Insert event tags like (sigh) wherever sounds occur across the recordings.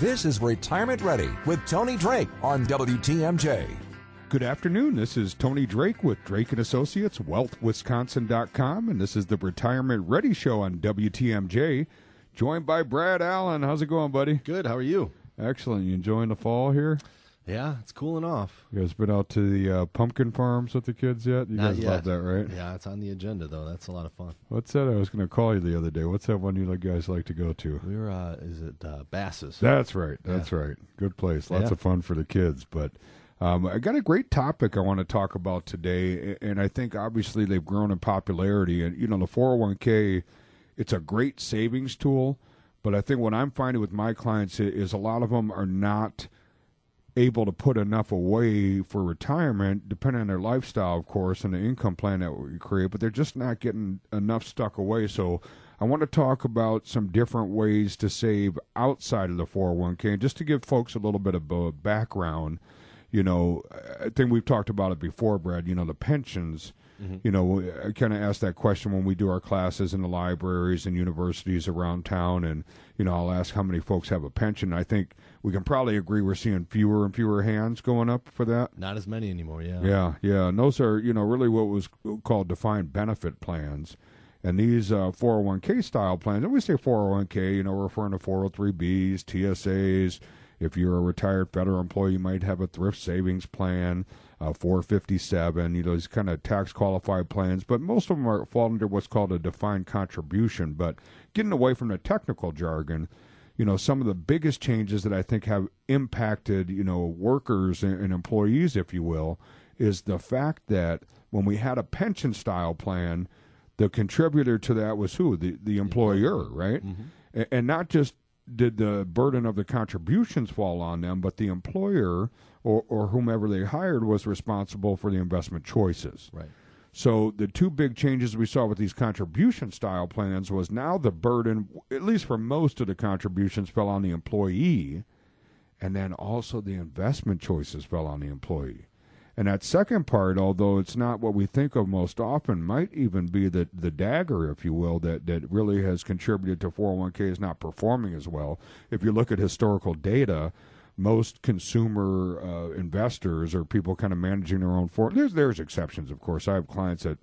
This is Retirement Ready with Tony Drake on WTMJ. Good afternoon. This is Tony Drake with Drake and Associates, wealthwisconsin.com, and this is the Retirement Ready show on WTMJ. Joined by Brad Allen. How's it going, buddy? Good. How are you? Excellent. You enjoying the fall here? Yeah, it's cooling off. You guys been out to the uh, pumpkin farms with the kids yet? You Not guys yet. love that, right? Yeah, it's on the agenda though. That's a lot of fun. What's that? I was going to call you the other day. What's that one you guys like to go to? We were. Uh, is it uh, Basse's? That's right. That's right. Good place. Lots Yeah. of fun for the kids. But um, I got a great topic I want to talk about today, and I think obviously they've grown in popularity. And you know, the four hundred one k, it's a great savings tool. But I think what I'm finding with my clients is a lot of them are not able to put enough away for retirement, depending on their lifestyle, of course, and the income plan that we create, but they're just not getting enough stuck away. So I want to talk about some different ways to save outside of the 401k. And just to give folks a little bit of a background, you know, I think we've talked about it before, Brad, you know, the pensions. You know, I kind of ask that question when we do our classes in the libraries and universities around town, and you know, I'll ask how many folks have a pension. I think we can probably agree we're seeing fewer and fewer hands going up for that. Not as many anymore. Yeah. Yeah, yeah, and those are you know really what was called defined benefit plans, and these uh, 401k style plans. And we say 401k, you know, we're referring to 403bs, TSAs. If you're a retired federal employee, you might have a thrift savings plan, uh, 457. You know, these kind of tax qualified plans, but most of them are fall under what's called a defined contribution. But getting away from the technical jargon, you know, some of the biggest changes that I think have impacted, you know, workers and, and employees, if you will, is the fact that when we had a pension style plan, the contributor to that was who? The the employer, right? A- And not just did the burden of the contributions fall on them, but the employer or, or whomever they hired was responsible for the investment choices. Right. So the two big changes we saw with these contribution style plans was now the burden, at least for most of the contributions, fell on the employee, and then also the investment choices fell on the employee. And that second part, although it's not what we think of most often, might even be the, the dagger, if you will, that, that really has contributed to 401ks not performing as well. If you look at historical data, most consumer uh, investors or people kind of managing their own for there's there's exceptions of course i have clients that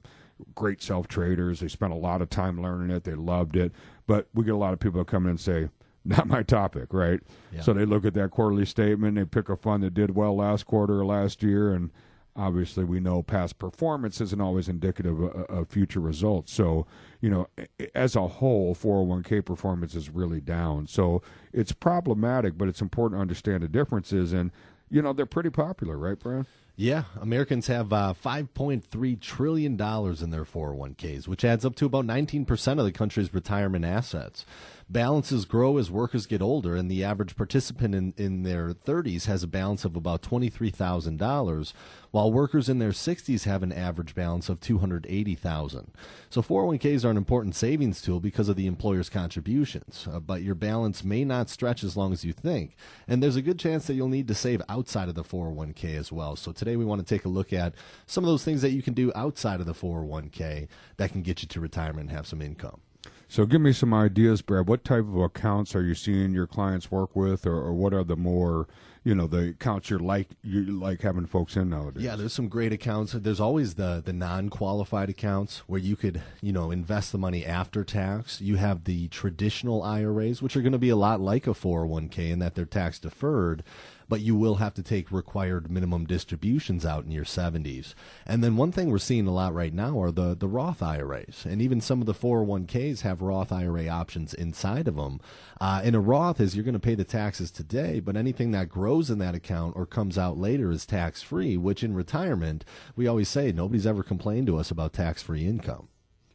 great self traders they spent a lot of time learning it they loved it but we get a lot of people that come in and say not my topic right? Yeah. so they look at that quarterly statement they pick a fund that did well last quarter or last year and obviously we know past performance isn't always indicative of, of future results. So you know as a whole 401k performance is really down. So it's problematic but it's important to understand the differences and you know they're pretty popular right brian? Yeah, Americans have uh, $5.3 trillion in their 401ks, which adds up to about 19% of the country's retirement assets. Balances grow as workers get older, and the average participant in, in their 30s has a balance of about $23,000, while workers in their 60s have an average balance of $280,000. So 401ks are an important savings tool because of the employer's contributions, uh, but your balance may not stretch as long as you think, and there's a good chance that you'll need to save outside of the 401k as well. So today we want to take a look at some of those things that you can do outside of the 401k that can get you to retirement and have some income. So give me some ideas brad what type of accounts are you seeing your clients work with or, or what are the more you know the accounts you're like you like having folks in nowadays Yeah, there's some great accounts. There's always the the non-qualified accounts where you could, you know, invest the money after tax. You have the traditional IRAs, which are going to be a lot like a 401k in that they're tax deferred, but you will have to take required minimum distributions out in your 70s. And then one thing we're seeing a lot right now are the, the Roth IRAs. And even some of the 401ks have Roth IRA options inside of them. Uh, in a Roth is you're going to pay the taxes today, but anything that grows in that account or comes out later is tax free, which in retirement, we always say nobody's ever complained to us about tax free income.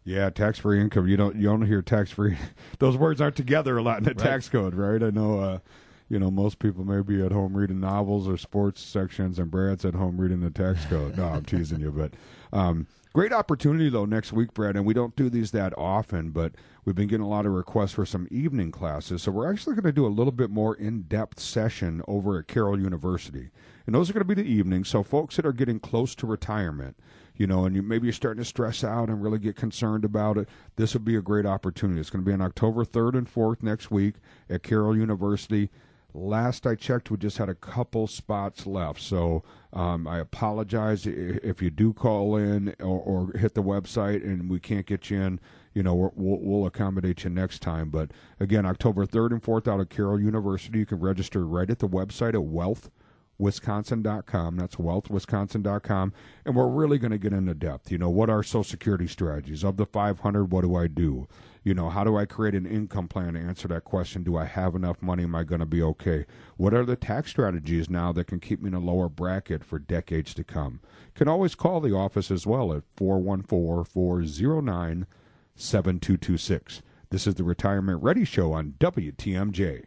Yeah, tax free income. You don't you don't hear tax free. (laughs) Those words aren't together a lot in the Right. tax code, right? I know. Uh, you know, most people may be at home reading novels or sports sections, and Brad's at home reading the tax code. No, I'm teasing you, but um, great opportunity though next week, Brad. And we don't do these that often, but we've been getting a lot of requests for some evening classes. So we're actually going to do a little bit more in depth session over at Carroll University, and those are going to be the evenings. So folks that are getting close to retirement you know, and you maybe you're starting to stress out and really get concerned about it, this would be a great opportunity. It's going to be on October 3rd and 4th next week at Carroll University. Last I checked, we just had a couple spots left. So um, I apologize if you do call in or, or hit the website and we can't get you in. You know, we'll, we'll accommodate you next time. But again, October 3rd and 4th out at Carroll University. You can register right at the website at Wealth wisconsin.com that's wealthwisconsin.com and we're really going to get into depth you know what are social security strategies of the 500 what do i do you know how do i create an income plan to answer that question? Do i have enough money? Am i going to be okay? What are the tax strategies now that can keep me in a lower bracket for decades to come? Can always call the office as well at 414-409-7226 this is the retirement ready show on wtmj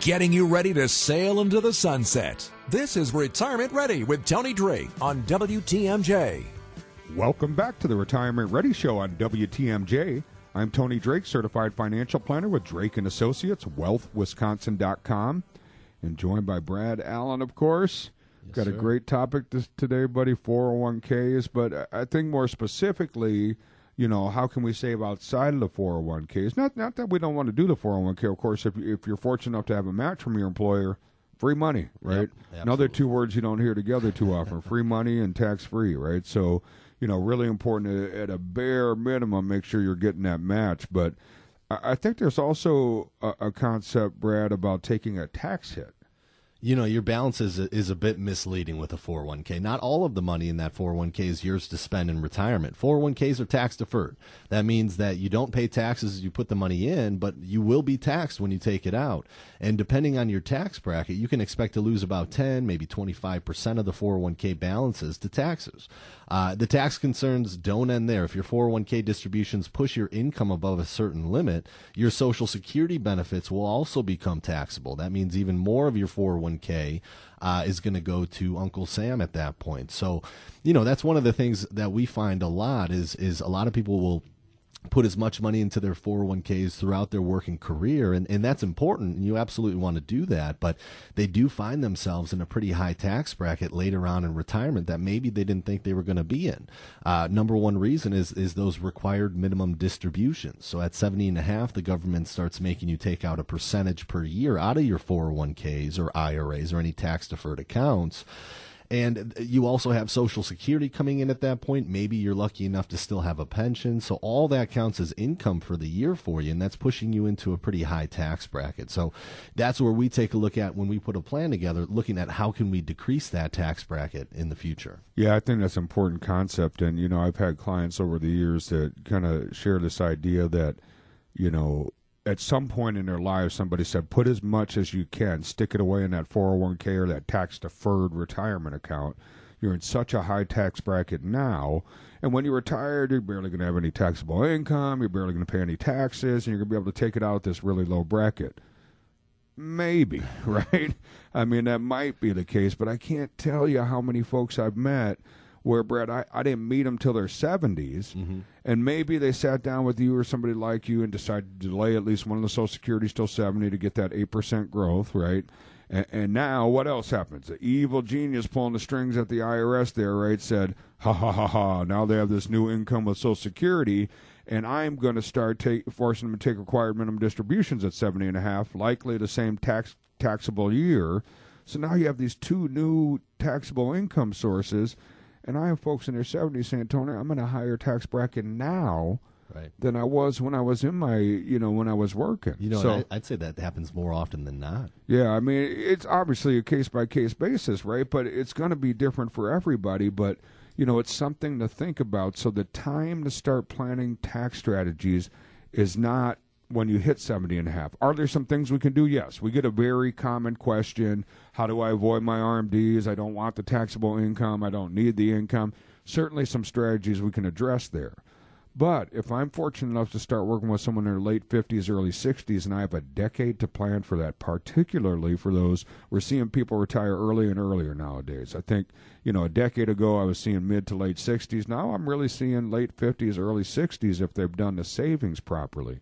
Getting you ready to sail into the sunset. This is Retirement Ready with Tony Drake on WTMJ. Welcome back to the Retirement Ready Show on WTMJ. I'm Tony Drake, certified financial planner with Drake and Associates, wealthwisconsin.com, and joined by Brad Allen, of course. Got a sir. great topic this, today, buddy, 401ks, but I- think more specifically, you know, how can we save outside of the 401ks? Not not that we don't want to do the 401k, of course, if, if you're fortunate enough to have a match from your employer, free money, right? Another two words you don't hear together too often free money and tax free, right? So, you know, really important to, at a bare minimum, make sure you're getting that match. But I, I think there's also a, a concept, Brad, about taking a tax hit. You know, your balance is a, is a bit misleading with a 401k. Not all of the money in that 401k is yours to spend in retirement. 401ks are tax deferred. That means that you don't pay taxes as you put the money in, but you will be taxed when you take it out. And depending on your tax bracket, you can expect to lose about 10, maybe 25% of the 401k balances to taxes. Uh, the tax concerns don't end there. If your 401k distributions push your income above a certain limit, your Social Security benefits will also become taxable. That means even more of your 401k uh, is going to go to Uncle Sam at that point. So, you know, that's one of the things that we find a lot is is a lot of people will put as much money into their 401ks throughout their working career and, and that's important and you absolutely want to do that but they do find themselves in a pretty high tax bracket later on in retirement that maybe they didn't think they were going to be in. Uh, number one reason is is those required minimum distributions. So at 70 and a half the government starts making you take out a percentage per year out of your 401ks or iras or any tax deferred accounts and you also have Social Security coming in at that point. Maybe you're lucky enough to still have a pension. So all that counts as income for the year for you, and that's pushing you into a pretty high tax bracket. So that's where we take a look at when we put a plan together, looking at how can we decrease that tax bracket in the future. Yeah, I think that's an important concept. And, you know, I've had clients over the years that kind of share this idea that, you know, at some point in their lives, somebody said, put as much as you can, stick it away in that 401k or that tax deferred retirement account. You're in such a high tax bracket now. And when you're retired, you're barely going to have any taxable income. You're barely going to pay any taxes, and you're going to be able to take it out at this really low bracket. Maybe, (laughs) right? I mean, that might be the case, but I can't tell you how many folks I've met where, Brad, I, I didn't meet them till their 70s, mm-hmm. and maybe they sat down with you or somebody like you and decided to delay at least one of the Social Securities till 70 to get that 8% growth, right? And, and now, what else happens? The evil genius pulling the strings at the IRS there, right, said, ha ha ha ha, now they have this new income with Social Security, and I'm going to start take, forcing them to take required minimum distributions at 70 and a half, likely the same tax taxable year. So now you have these two new taxable income sources, and I have folks in their 70s saying, Tony, I'm in a higher tax bracket now Right. than I was when I was in my, you know, when I was working. You know, so, I'd say that happens more often than not. yeah, I mean, it's obviously a case by case basis, right? But it's going to be different for everybody. But, you know, it's something to think about. So the time to start planning tax strategies is not when you hit 70 and a half. Are there some things we can do? Yes. We get a very common question How do I avoid my RMDs? I don't want the taxable income. I don't need the income. Certainly, some strategies we can address there. But if I'm fortunate enough to start working with someone in their late 50s, early 60s, and I have a decade to plan for that, particularly for those, we're seeing people retire early and earlier nowadays. I think, you know, a decade ago I was seeing mid to late 60s. Now I'm really seeing late 50s, early 60s if they've done the savings properly.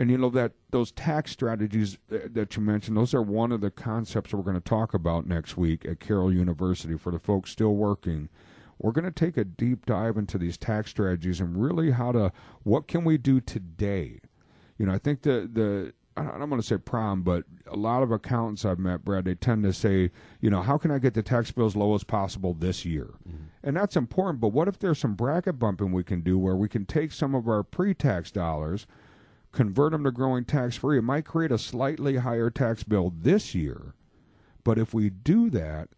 And you know that those tax strategies that you mentioned, those are one of the concepts we're going to talk about next week at Carroll University for the folks still working. We're going to take a deep dive into these tax strategies and really how to what can we do today? You know i think the the i don't, want to say problem but a lot of accountants i've met brad they tend to say you know how can i get the tax bill as low as possible this year? Mm-hmm. and that's important but what if there's some bracket bumping we can do where we can take some of our pre-tax dollars convert them to growing tax free it might create a slightly higher tax bill this year but if we do that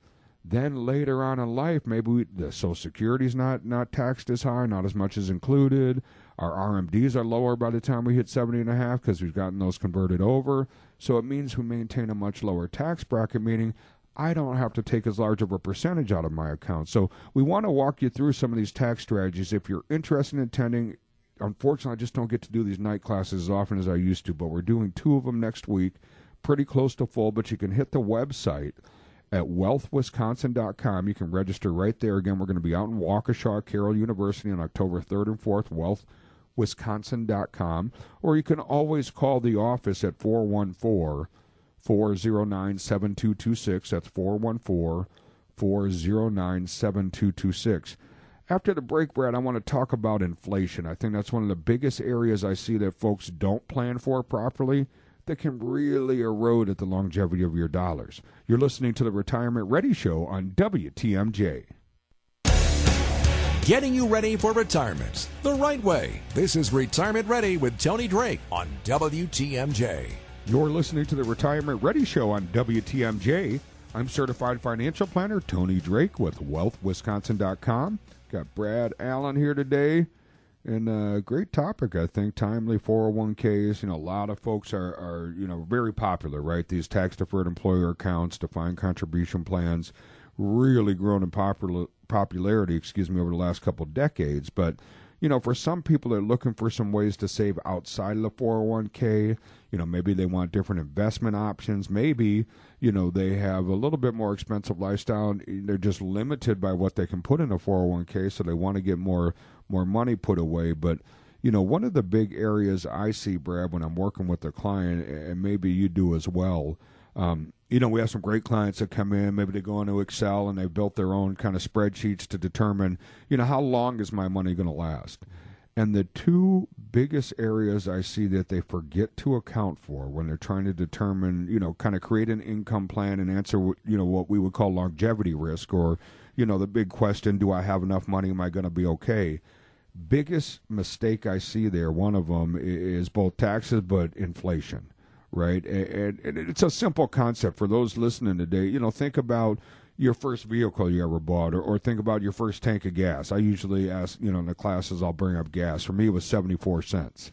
then later on in life, maybe we, the Social Security's not not taxed as high, not as much as included. Our RMDs are lower by the time we hit 70 and a half because we've gotten those converted over. So it means we maintain a much lower tax bracket, meaning I don't have to take as large of a percentage out of my account. So we want to walk you through some of these tax strategies. If you're interested in attending, unfortunately, I just don't get to do these night classes as often as I used to, but we're doing two of them next week, pretty close to full. But you can hit the website at wealthwisconsin.com. You can register right there. Again, we're going to be out in Waukesha, Carroll University on October 3rd and 4th, wealthwisconsin.com. Or you can always call the office at 414 409 7226. That's 414 409 7226. After the break, Brad, I want to talk about inflation. I think that's one of the biggest areas I see that folks don't plan for properly that can really erode at the longevity of your dollars. You're listening to the Retirement Ready Show on WTMJ. Getting you ready for retirement the right way. This is Retirement Ready with Tony Drake on WTMJ. You're listening to the Retirement Ready Show on WTMJ. I'm certified financial planner Tony Drake with wealthwisconsin.com. Got Brad Allen here today. And a uh, great topic, I think. Timely 401ks. You know, a lot of folks are, are you know, very popular, right? These tax deferred employer accounts, defined contribution plans, really grown in popular, popularity, excuse me, over the last couple decades. But, you know, for some people that are looking for some ways to save outside of the 401k, you know, maybe they want different investment options. Maybe, you know, they have a little bit more expensive lifestyle. They're just limited by what they can put in a 401k, so they want to get more more money put away. But you know, one of the big areas I see, Brad, when I'm working with a client, and maybe you do as well. Um, you know, we have some great clients that come in. Maybe they go into Excel and they've built their own kind of spreadsheets to determine, you know, how long is my money going to last. And the two biggest areas I see that they forget to account for when they're trying to determine, you know, kind of create an income plan and answer, you know, what we would call longevity risk or, you know, the big question, do I have enough money? Am I going to be okay? biggest mistake I see there, one of them is both taxes but inflation, right? And, and, it's a simple concept for those listening today. You know, think about your first vehicle you ever bought, or, or think about your first tank of gas. I usually ask, you know, in the classes, I'll bring up gas. For me, it was 74 cents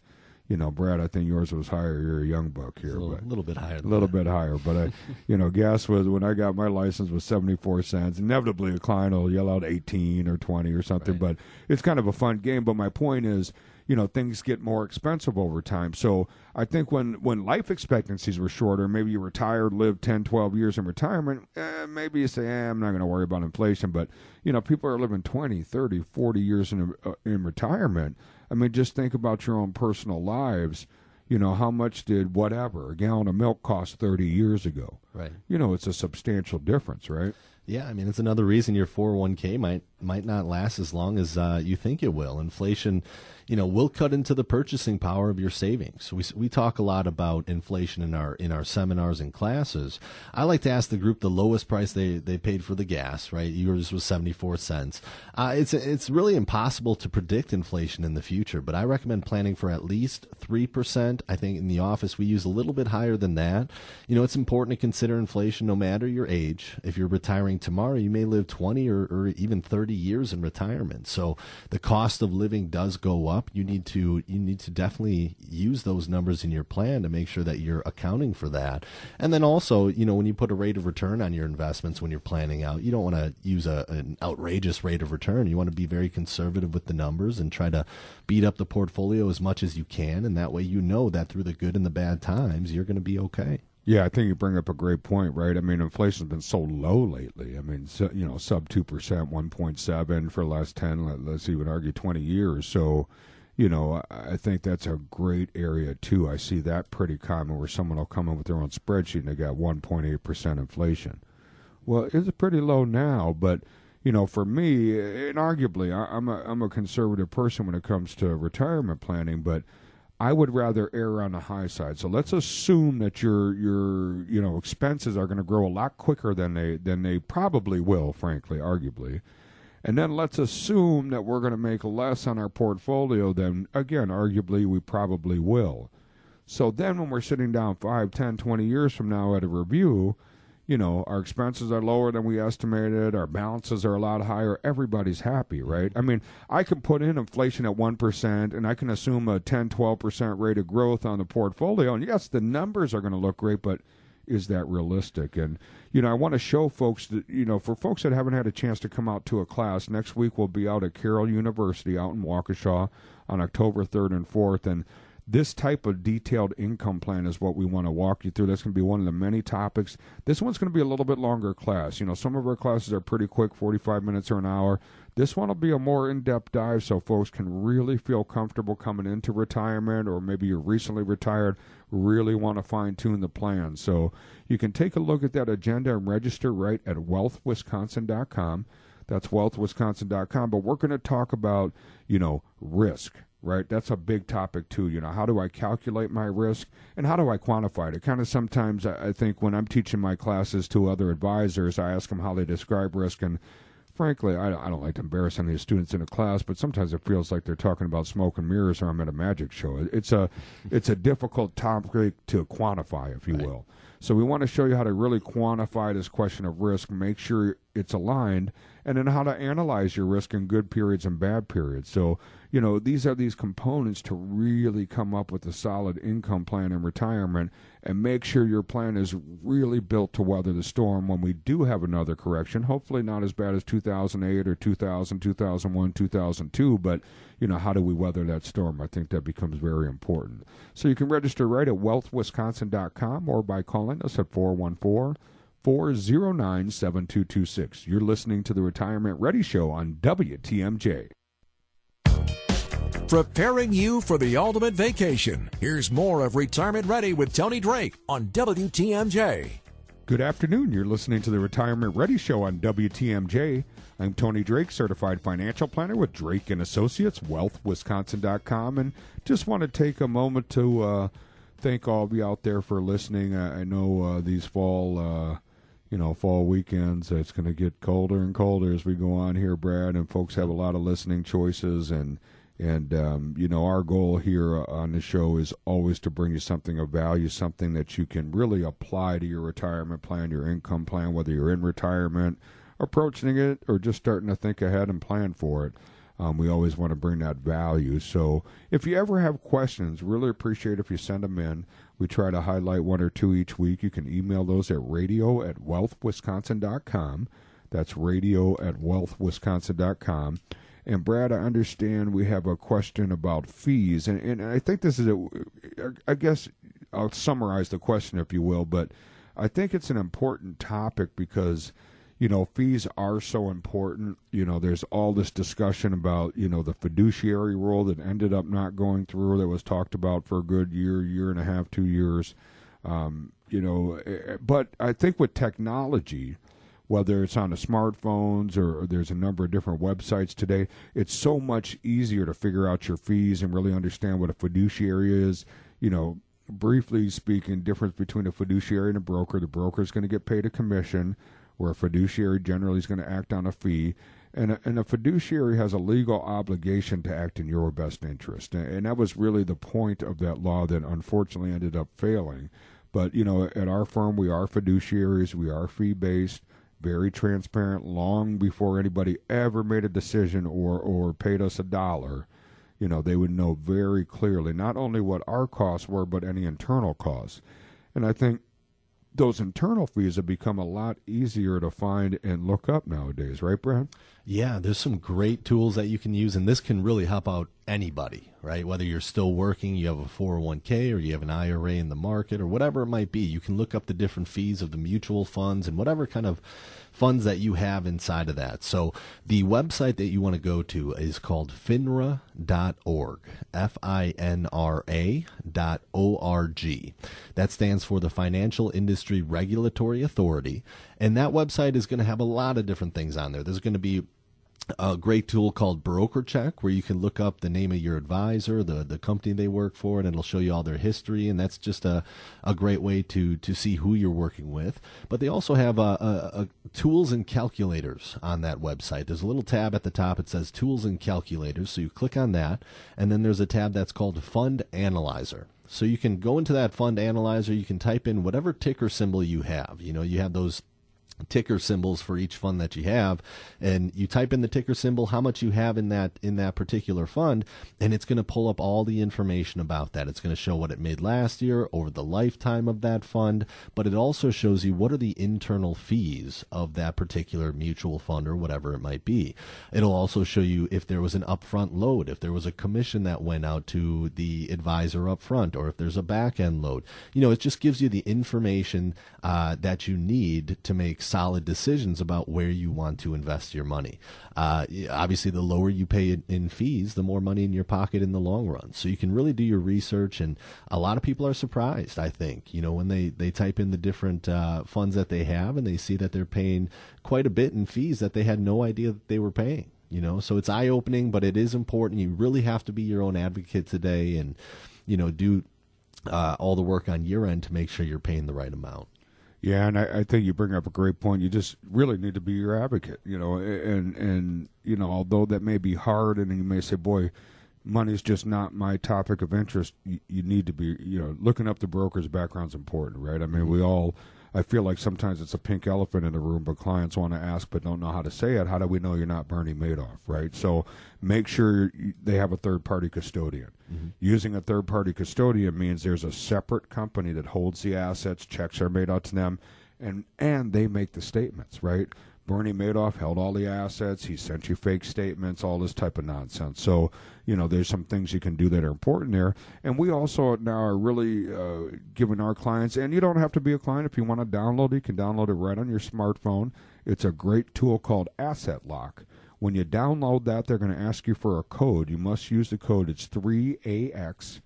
you know, Brad, I think yours was higher. You're a young buck here, a little, but little bit higher. A little that. bit higher, but I, (laughs) you know, gas was when I got my license was seventy four cents. Inevitably, a client will yell out eighteen or twenty or something, right. but it's kind of a fun game. But my point is, you know, things get more expensive over time. So I think when when life expectancies were shorter, maybe you retired, lived 10, 12 years in retirement, eh, maybe you say, eh, I'm not going to worry about inflation. But you know, people are living 20, 30, 40 years in uh, in retirement I mean, just think about your own personal lives. You know, how much did whatever a gallon of milk cost 30 years ago? Right. You know, it's a substantial difference, right? Yeah, I mean it's another reason your 401k might might not last as long as uh, you think it will. Inflation you know, will cut into the purchasing power of your savings. We, we talk a lot about inflation in our in our seminars and classes. I like to ask the group the lowest price they, they paid for the gas. Right, yours was seventy four cents. Uh, it's it's really impossible to predict inflation in the future, but I recommend planning for at least three percent. I think in the office we use a little bit higher than that. You know, it's important to consider inflation no matter your age. If you're retiring tomorrow, you may live twenty or, or even thirty years in retirement. So the cost of living does go up up, you need to you need to definitely use those numbers in your plan to make sure that you're accounting for that. And then also, you know, when you put a rate of return on your investments when you're planning out, you don't want to use a, an outrageous rate of return. You want to be very conservative with the numbers and try to beat up the portfolio as much as you can, and that way you know that through the good and the bad times, you're going to be okay. Yeah, I think you bring up a great point, right? I mean, inflation's been so low lately. I mean, so, you know, sub two percent, one point seven for the last ten. Let, us even argue twenty years. So, you know, I think that's a great area too. I see that pretty common where someone will come in with their own spreadsheet and they got 1.8% inflation. Well, it's pretty low now, but you know, for me, and arguably, I'm a I'm a conservative person when it comes to retirement planning, but I would rather err on the high side. So let's assume that your your you know expenses are going to grow a lot quicker than they than they probably will, frankly, arguably. And then let's assume that we're going to make less on our portfolio than, again, arguably we probably will. So then when we're sitting down 5, 10, 20 years from now at a review, you know, our expenses are lower than we estimated, our balances are a lot higher, everybody's happy, right? I mean, I can put in inflation at 1% and I can assume a 10, 12% rate of growth on the portfolio. And yes, the numbers are going to look great, but is that realistic? And you know, I want to show folks that you know, for folks that haven't had a chance to come out to a class, next week we'll be out at Carroll University out in Waukesha on October third and fourth, and this type of detailed income plan is what we want to walk you through. That's going to be one of the many topics. This one's going to be a little bit longer class. You know, some of our classes are pretty quick, 45 minutes or an hour. This one will be a more in depth dive so folks can really feel comfortable coming into retirement or maybe you're recently retired, really want to fine tune the plan. So you can take a look at that agenda and register right at wealthwisconsin.com. That's wealthwisconsin.com. But we're going to talk about, you know, risk right? That's a big topic too. You know, how do I calculate my risk and how do I quantify it? It kind of sometimes I think when I'm teaching my classes to other advisors, I ask them how they describe risk and. Frankly, I, I don't like to embarrass any of the students in a class, but sometimes it feels like they're talking about smoke and mirrors, or I'm at a magic show. It's a, it's a difficult topic to quantify, if you right. will. So we want to show you how to really quantify this question of risk, make sure it's aligned, and then how to analyze your risk in good periods and bad periods. So you know, these are these components to really come up with a solid income plan in retirement and make sure your plan is really built to weather the storm when we do have another correction. Hopefully, not as bad as 2008 or 2000, 2001, 2002, but, you know, how do we weather that storm? I think that becomes very important. So you can register right at wealthwisconsin.com or by calling us at 414 409 7226. You're listening to the Retirement Ready Show on WTMJ preparing you for the ultimate vacation. Here's more of Retirement Ready with Tony Drake on WTMJ. Good afternoon. You're listening to the Retirement Ready Show on WTMJ. I'm Tony Drake, certified financial planner with Drake and Associates, wealthwisconsin.com, and just want to take a moment to uh, thank all of you out there for listening. I, I know uh, these fall, uh, you know, fall weekends, it's going to get colder and colder as we go on here, Brad, and folks have a lot of listening choices and and, um, you know, our goal here on the show is always to bring you something of value, something that you can really apply to your retirement plan, your income plan, whether you're in retirement, approaching it, or just starting to think ahead and plan for it. Um, we always want to bring that value. So if you ever have questions, really appreciate if you send them in. We try to highlight one or two each week. You can email those at radio at wealthwisconsin.com. That's radio at wealthwisconsin.com. And Brad, I understand we have a question about fees, and, and I think this is a, I guess I'll summarize the question if you will, but I think it's an important topic because you know fees are so important. You know, there's all this discussion about you know the fiduciary rule that ended up not going through that was talked about for a good year, year and a half, two years. Um, you know, eh, eh, but I think with technology whether it's on the smartphones or, or, there's a number of different websites today. It's so much easier to figure out your fees and really understand what a fiduciary is. You know, briefly speaking, difference between a fiduciary and a broker. The broker is going to get paid a commission, where a fiduciary generally is going to act on a fee. And a, and a fiduciary has a legal obligation to act in your best interest. And, and that was really the point of that law that unfortunately ended up failing. But, you know, at our firm, we are fiduciaries, we are fee based very transparent long before anybody ever made a decision or, or paid us a dollar. You know, they would know very clearly not only what our costs were, but any internal costs. And I think those internal fees have become a lot easier to find and look up nowadays, right, Brad? Yeah, there's some great tools that you can use, and this can really help out anybody, right? Whether you're still working, you have a 401k, or you have an IRA in the market, or whatever it might be. You can look up the different fees of the mutual funds and whatever kind of funds that you have inside of that. So the website that you want to go to is called finra.org, F I N R A dot O R G. That stands for the Financial Industry Regulatory Authority. And that website is going to have a lot of different things on there. There's going to be a great tool called BrokerCheck, where you can look up the name of your advisor, the the company they work for, and it'll show you all their history. And that's just a, a great way to to see who you're working with. But they also have a, a, a tools and calculators on that website. There's a little tab at the top. It says Tools and Calculators. So you click on that, and then there's a tab that's called Fund Analyzer. So you can go into that fund analyzer. You can type in whatever ticker symbol you have. You know, you have those ticker symbols for each fund that you have. And you type in the ticker symbol how much you have in that in that particular fund and it's going to pull up all the information about that. It's going to show what it made last year over the lifetime of that fund but it also shows you what are the internal fees of that particular mutual fund or whatever it might be. It'll also show you if there was an upfront load if there was a commission that went out to the advisor upfront or if there's a back end load. You know it just gives you the information uh, that you need to make solid decisions about where you want to invest your money. Uh, obviously, the lower you pay in, in fees, the more money in your pocket in the long run. So you can really do your research, and a lot of people are surprised. I think you know when they they type in the different uh, funds that they have, and they see that they're paying quite a bit in fees that they had no idea that they were paying you know so it's eye opening but it is important you really have to be your own advocate today and you know do uh, all the work on your end to make sure you're paying the right amount yeah, and I, I, think you bring up a great point. You just really need to be your advocate, you know, and and you know, although that may be hard, and you may say, "Boy, money's just not my topic of interest." You, you need to be, you know, looking up the broker's background is important, right? I mean, we all I feel like sometimes it's a pink elephant in the room, but clients want to ask but don't know how to say it. How do we know you're not Bernie Madoff, right? So make sure they have a third party custodian. Mm-hmm. Using a third party custodian means there's a separate company that holds the assets, checks are made out to them, and and they make the statements, right? Bernie Madoff held all the assets. He sent you fake statements, all this type of nonsense. So, you know, there's some things you can do that are important there. And we also now are really uh, giving our clients, and you don't have to be a client. If you want to download it, you can download it right on your smartphone. It's a great tool called Asset Lock. When you download that, they're going to ask you for a code. You must use the code. It's 3AX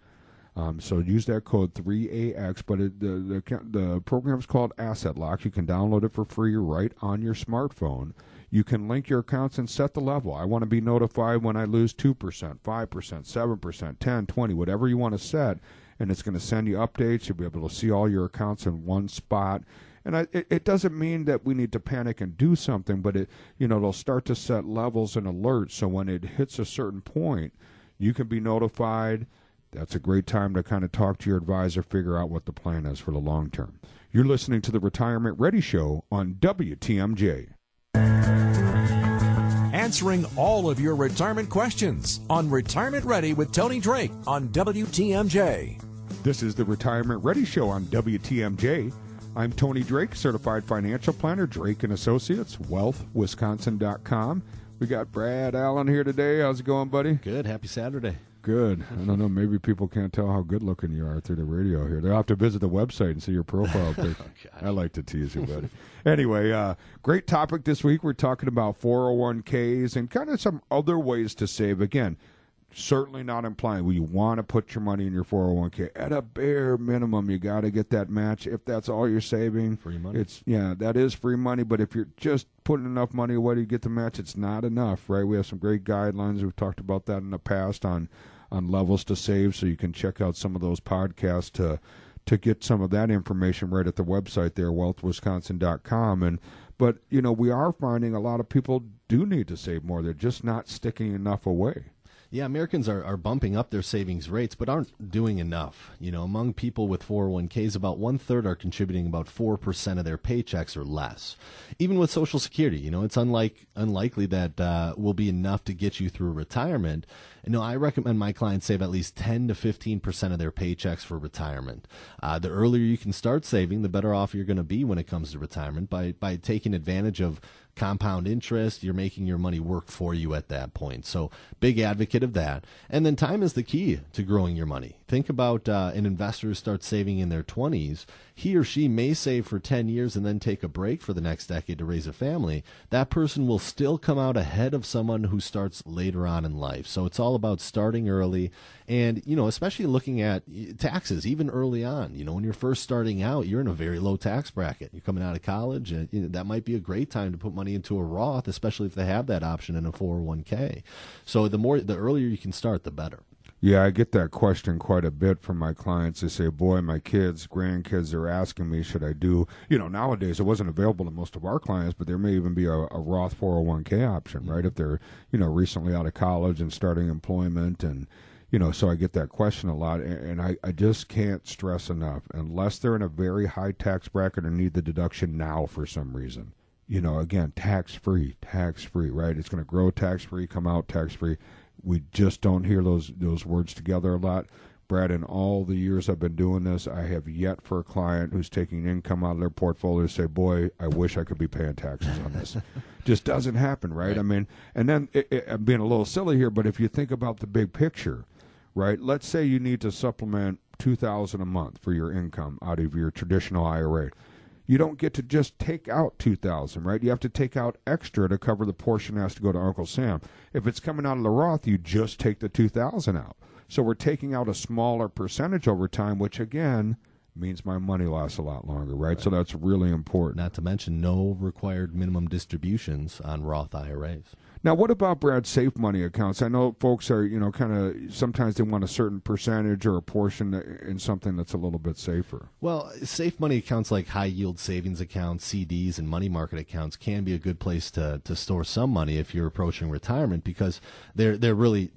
um, so use that code 3AX, but it, the, the, the program is called Asset Lock. You can download it for free right on your smartphone. You can link your accounts and set the level. I want to be notified when I lose 2%, 5%, 7%, 10, 20, whatever you want to set. And it's going to send you updates. You'll be able to see all your accounts in one spot. And I, it, it doesn't mean that we need to panic and do something, but it, you know, it'll start to set levels and alerts. So when it hits a certain point, you can be notified that's a great time to kind of talk to your advisor, figure out what the plan is for the long term. You're listening to the Retirement Ready Show on WTMJ. Answering all of your retirement questions on Retirement Ready with Tony Drake on WTMJ. This is the Retirement Ready Show on WTMJ. I'm Tony Drake, certified financial planner, Drake and Associates, wealthwisconsin.com. We got Brad Allen here today. How's it going, buddy? Good. Happy Saturday good. I don't know. Maybe people can't tell how good looking you are through the radio here. They'll have to visit the website and see your profile (laughs) pic. oh, I like to tease you, buddy. anyway, uh, great topic this week. We're talking about 401ks and kind of some other ways to save. Again, certainly not implying well, you want to put your money in your 401k at a bare minimum you got to get that match if that's all you're saving Free money. it's yeah that is free money but if you're just putting enough money away to get the match it's not enough right we have some great guidelines we've talked about that in the past on on levels to save so you can check out some of those podcasts to to get some of that information right at the website there wealthwisconsin.com and but you know we are finding a lot of people do need to save more. They're just not sticking enough away Yeah, Americans are, are bumping up their savings rates, but aren't doing enough. You know, among people with 401ks, about one third are contributing about 4% of their paychecks or less. Even with Social Security, you know, it's unlike, unlikely that uh, will be enough to get you through retirement. You know, I recommend my clients save at least 10 to 15% of their paychecks for retirement. Uh, the earlier you can start saving, the better off you're going to be when it comes to retirement by, by taking advantage of compound interest. You're making your money work for you at that point. So, big advocate of that. And then time is the key to growing your money. Think about uh, an investor who starts saving in their 20s. He or she may save for 10 years and then take a break for the next decade to raise a family. That person will still come out ahead of someone who starts later on in life. So, it's all about starting early and, you know, especially looking at taxes, even early on. You know, when you're first starting out, you're in a very low tax bracket. You're coming out of college, and you know, that might be a great time to put money into a Roth, especially if they have that option in a 401k. So the more, the earlier you can start, the better. Yeah, I get that question quite a bit from my clients. They say, "Boy, my kids, grandkids are asking me, should I do?" You know, nowadays it wasn't available to most of our clients, but there may even be a, a Roth 401k option, mm-hmm. right? If they're, you know, recently out of college and starting employment, and you know, so I get that question a lot, and, and I, I just can't stress enough, unless they're in a very high tax bracket or need the deduction now for some reason. You know, again, tax free, tax free, right? It's going to grow tax free, come out tax free we just don't hear those those words together a lot. Brad, in all the years I've been doing this, I have yet for a client who's taking income out of their portfolio to say, "Boy, I wish I could be paying taxes on this." (laughs) just doesn't happen, right? Right. I mean, and then it, it, I'm being a little silly here, but if you think about the big picture, right? Let's say you need to supplement two thousand a month for your income out of your traditional IRA. You don't get to just take out two thousand, right? You have to take out extra to cover the portion that has to go to Uncle Sam. If it's coming out of the Roth, you just take the two thousand out. So we're taking out a smaller percentage over time, which again means my money lasts a lot longer, right? So that's really important. Not to mention no required minimum distributions on Roth IRAs. Now, what about Brad safe money accounts? I know folks are, you know, kind of sometimes they want a certain percentage or a portion in something that's a little bit safer. Well, safe money accounts like high yield savings accounts, CDs, and money market accounts can be a good place to, to store some money if you're approaching retirement because they're they're really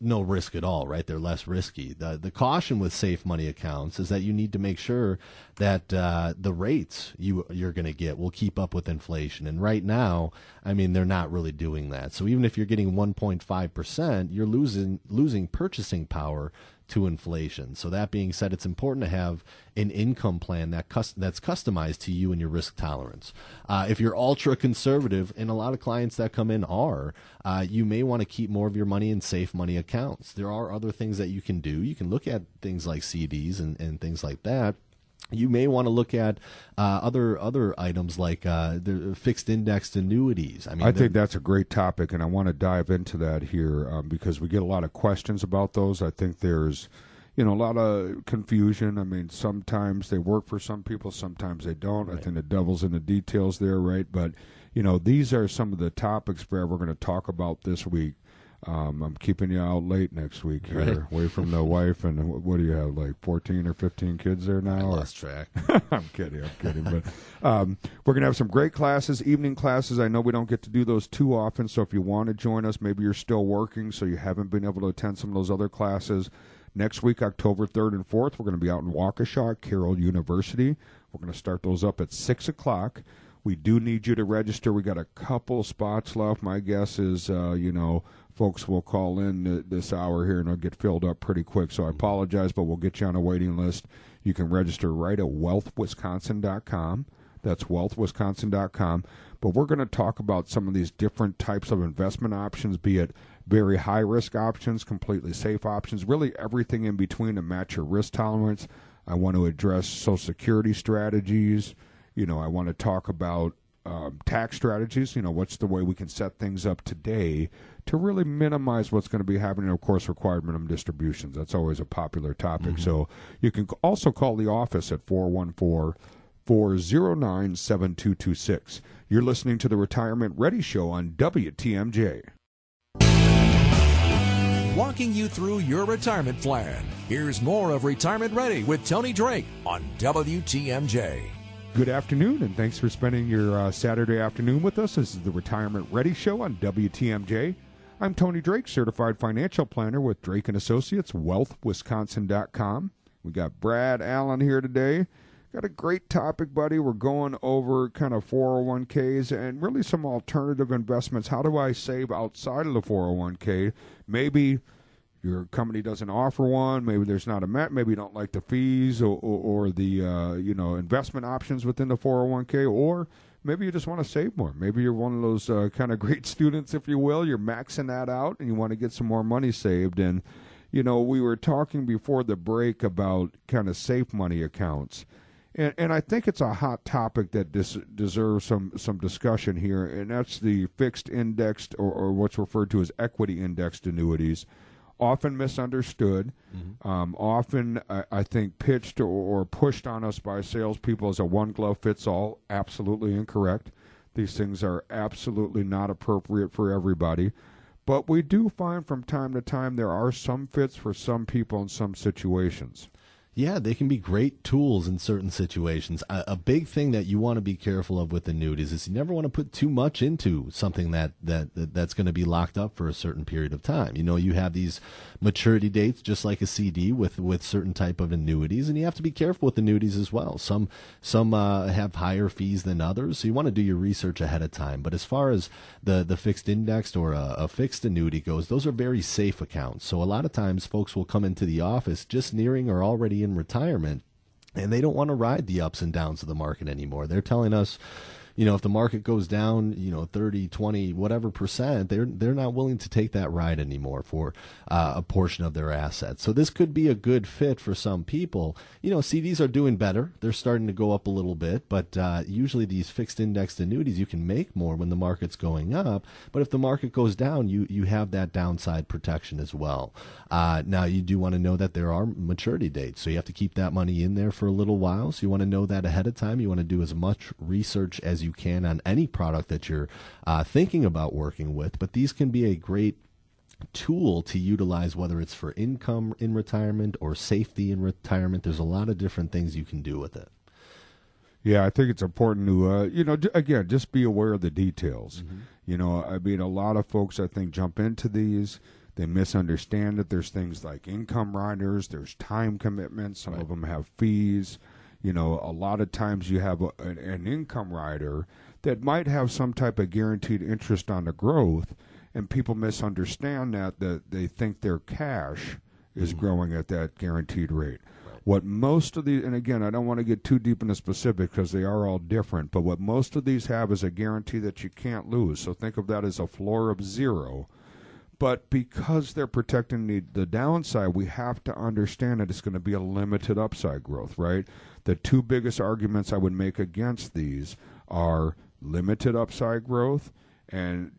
no risk at all, right? They're less risky. The the caution with safe money accounts is that you need to make sure that uh, the rates you you're going to get will keep up with inflation. And right now, I mean, they're not really doing that. So even if you're getting 1.5 percent, you're losing losing purchasing power to inflation. So that being said, it's important to have an income plan that that's customized to you and your risk tolerance. Uh, if you're ultra conservative, and a lot of clients that come in are, uh, you may want to keep more of your money in safe money accounts. There are other things that you can do. You can look at things like CDs and, and things like that you may want to look at uh, other other items like uh, the fixed indexed annuities. I mean, I think that's a great topic, and I want to dive into that here um, because we get a lot of questions about those. I think there's, you know, a lot of confusion. I mean, sometimes they work for some people, sometimes they don't. I think the devil's in the details there, right? But you know, these are some of the topics, Brad, we're going to talk about this week. Um, I'm keeping you out late next week here, Right. away from the wife. And what, what do you have, like 14 or 15 kids there now? I lost track. (laughs) I'm kidding. I'm kidding. But um, we're going to have some great classes, evening classes. I know we don't get to do those too often. So if you want to join us, maybe you're still working, so you haven't been able to attend some of those other classes. Next week, October 3rd and 4th, we're going to be out in Waukesha, Carroll University. We're going to start those up at 6 o'clock. We do need you to register. We got a couple spots left. My guess is, uh, you know, folks will call in th- this hour here and it'll get filled up pretty quick. So I mm-hmm. apologize, but we'll get you on a waiting list. You can register right at wealthwisconsin.com. That's wealthwisconsin.com. But we're going to talk about some of these different types of investment options, be it very high risk options, completely safe options, really everything in between to match your risk tolerance. I want to address Social Security strategies. You know, I want to talk about um, tax strategies. You know, what's the way we can set things up today to really minimize what's going to be happening. Of course, required minimum distributions. That's always a popular topic. Mm-hmm. So you can also call the office at 414 409 7226. You're listening to the Retirement Ready Show on WTMJ. Walking you through your retirement plan. Here's more of Retirement Ready with Tony Drake on WTMJ. Good afternoon, and thanks for spending your uh, Saturday afternoon with us. This is the Retirement Ready Show on WTMJ. I'm Tony Drake, certified financial planner with Drake and Associates, wealthwisconsin.com. We got Brad Allen here today. Got a great topic, buddy. We're going over kind of 401ks and really some alternative investments. How do I save outside of the 401k? Maybe your company doesn't offer one. Maybe there's not a met. Maybe you don't like the fees or, or, or the uh, you know investment options within the 401k, or maybe you just want to save more. Maybe you're one of those uh, (laughs) kind of great students, if you will. You're maxing that out and you want to get some more money saved. And you know, we were talking before the break about kind of safe money accounts and, and I think it's a hot topic that dis- deserves some, some discussion here, and that's the fixed indexed or, or what's referred to as equity indexed annuities. Often misunderstood, mm-hmm. um, often I, I, think pitched or, or, pushed on us by salespeople as a one glove fits all. Absolutely incorrect. These things are absolutely not appropriate for everybody. But we do find from time to time there are some fits for some people in some situations. Yeah, they can be great tools in certain situations. A, a, big thing that you want to be careful of with the annuities is you never want to put too much into something that, that, that that's going to be locked up for a certain period of time. You know, you have these maturity dates just like a CD with with certain type of annuities, and you have to be careful with annuities as well. Some some uh, have higher fees than others, so you want to do your research ahead of time. But as far as the the fixed indexed or a, a fixed annuity goes, those are very safe accounts. So a lot of times, folks will come into the office just nearing or already in retirement and they don't want to ride the ups and downs of the market anymore. They're telling us, you know, if the market goes down, you know, 30, 20, whatever percent, they're they're not willing to take that ride anymore for uh, a portion of their assets. So this could be a good fit for some people. You know, CDs are doing better; they're starting to go up a little bit, but uh, usually these fixed indexed annuities, you can make more when the market's going up. But if the market goes down, you you have that downside protection as well. Uh, now you do want to know that there are maturity dates, so you have to keep that money in there for a little while. So you want to know that ahead of time. You want to do as much research as you can on any product that you're uh, thinking about working with. But these can be a great tool to utilize whether it's for income in retirement or safety in retirement there's a lot of different things you can do with it yeah i think it's important to uh, you know again just be aware of the details mm-hmm. you know i mean a lot of folks i think jump into these they misunderstand that there's things like income riders there's time commitments some right. of them have fees you know, a lot of times you have a, an, an income rider that might have some type of guaranteed interest on the growth, and people misunderstand that that they think their cash is mm-hmm. growing at that guaranteed rate. What most of these, and again, I don't want to get too deep into specifics because they are all different, but what most of these have is a guarantee that you can't lose. So think of that as a floor of zero but because they're protecting the, the downside, we have to understand that it's going to be a limited upside growth, right? The two biggest arguments I would make against these are limited upside growth and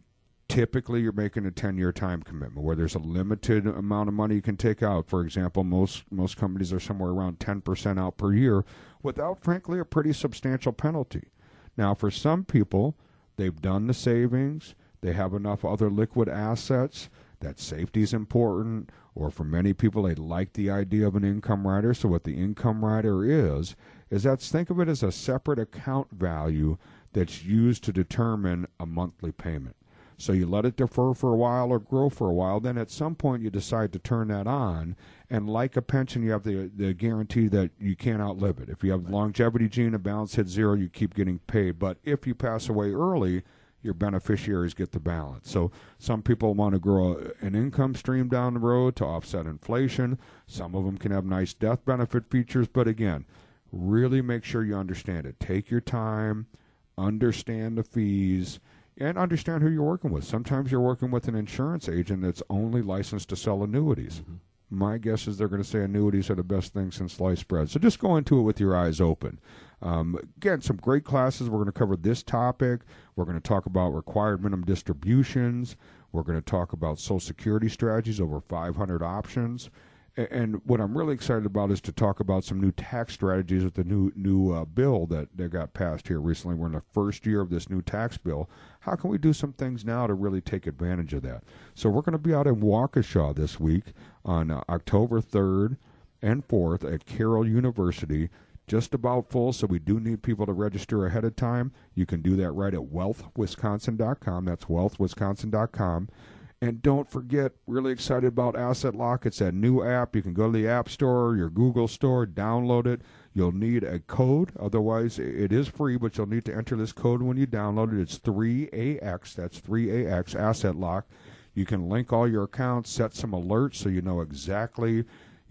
typically you're making a 10 year time commitment where there's a limited amount of money you can take out. For example most most companies are somewhere around 10% out per year without frankly a pretty substantial penalty. Now for some people they've done the savings they have enough other liquid assets that safety is important, or for many people, they like the idea of an income rider. So, what the income rider is, is that think of it as a separate account value that's used to determine a monthly payment. So you let it defer for a while or grow for a while. Then at some point you decide to turn that on. And like a pension, you have the the guarantee that you can't outlive it. If you have longevity gene, a balance hits zero, you keep getting paid. But if you pass away early, your beneficiaries get the balance. So some people want to grow an income stream down the road to offset inflation. Some of them can have nice death benefit features, but again, really make sure you understand it. Take your time, understand the fees, and understand who you're working with. Sometimes you're working with an insurance agent that's only licensed to sell annuities. Mm-hmm. My guess is they're going to say annuities are the best thing since sliced bread. So just go into it with your eyes open. Um, again, some great classes. We're going to cover this topic. We're going to talk about required minimum distributions. We're going to talk about Social Security strategies, over 500 options. And what I'm really excited about is to talk about some new tax strategies with the new new uh, bill that, that got passed here recently. We're in the first year of this new tax bill. How can we do some things now to really take advantage of that? So we're going to be out in Waukesha this week on uh, October 3rd and 4th at Carroll University. Just about full, so we do need people to register ahead of time. You can do that right at wealthwisconsin.com. That's wealthwisconsin.com. And don't forget, really excited about Asset Lock. It's that new app. You can go to the App Store, your Google Store, download it. You'll need a code. Otherwise, it is free, but you'll need to enter this code when you download it. It's 3AX. That's 3AX Asset Lock. You can link all your accounts, set some alerts so you know exactly,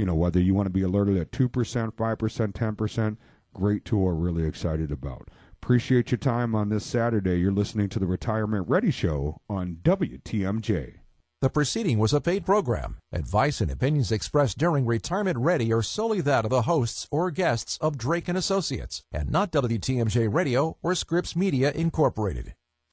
you know, whether you want to be alerted at 2%, 5%, 10%. Great tool. Really excited about. Appreciate your time on this Saturday. You're listening to the Retirement Ready Show on WTMJ. The proceeding was a paid program. Advice and opinions expressed during Retirement Ready are solely that of the hosts or guests of Drake and Associates, and not WTMJ Radio or Scripps Media Incorporated.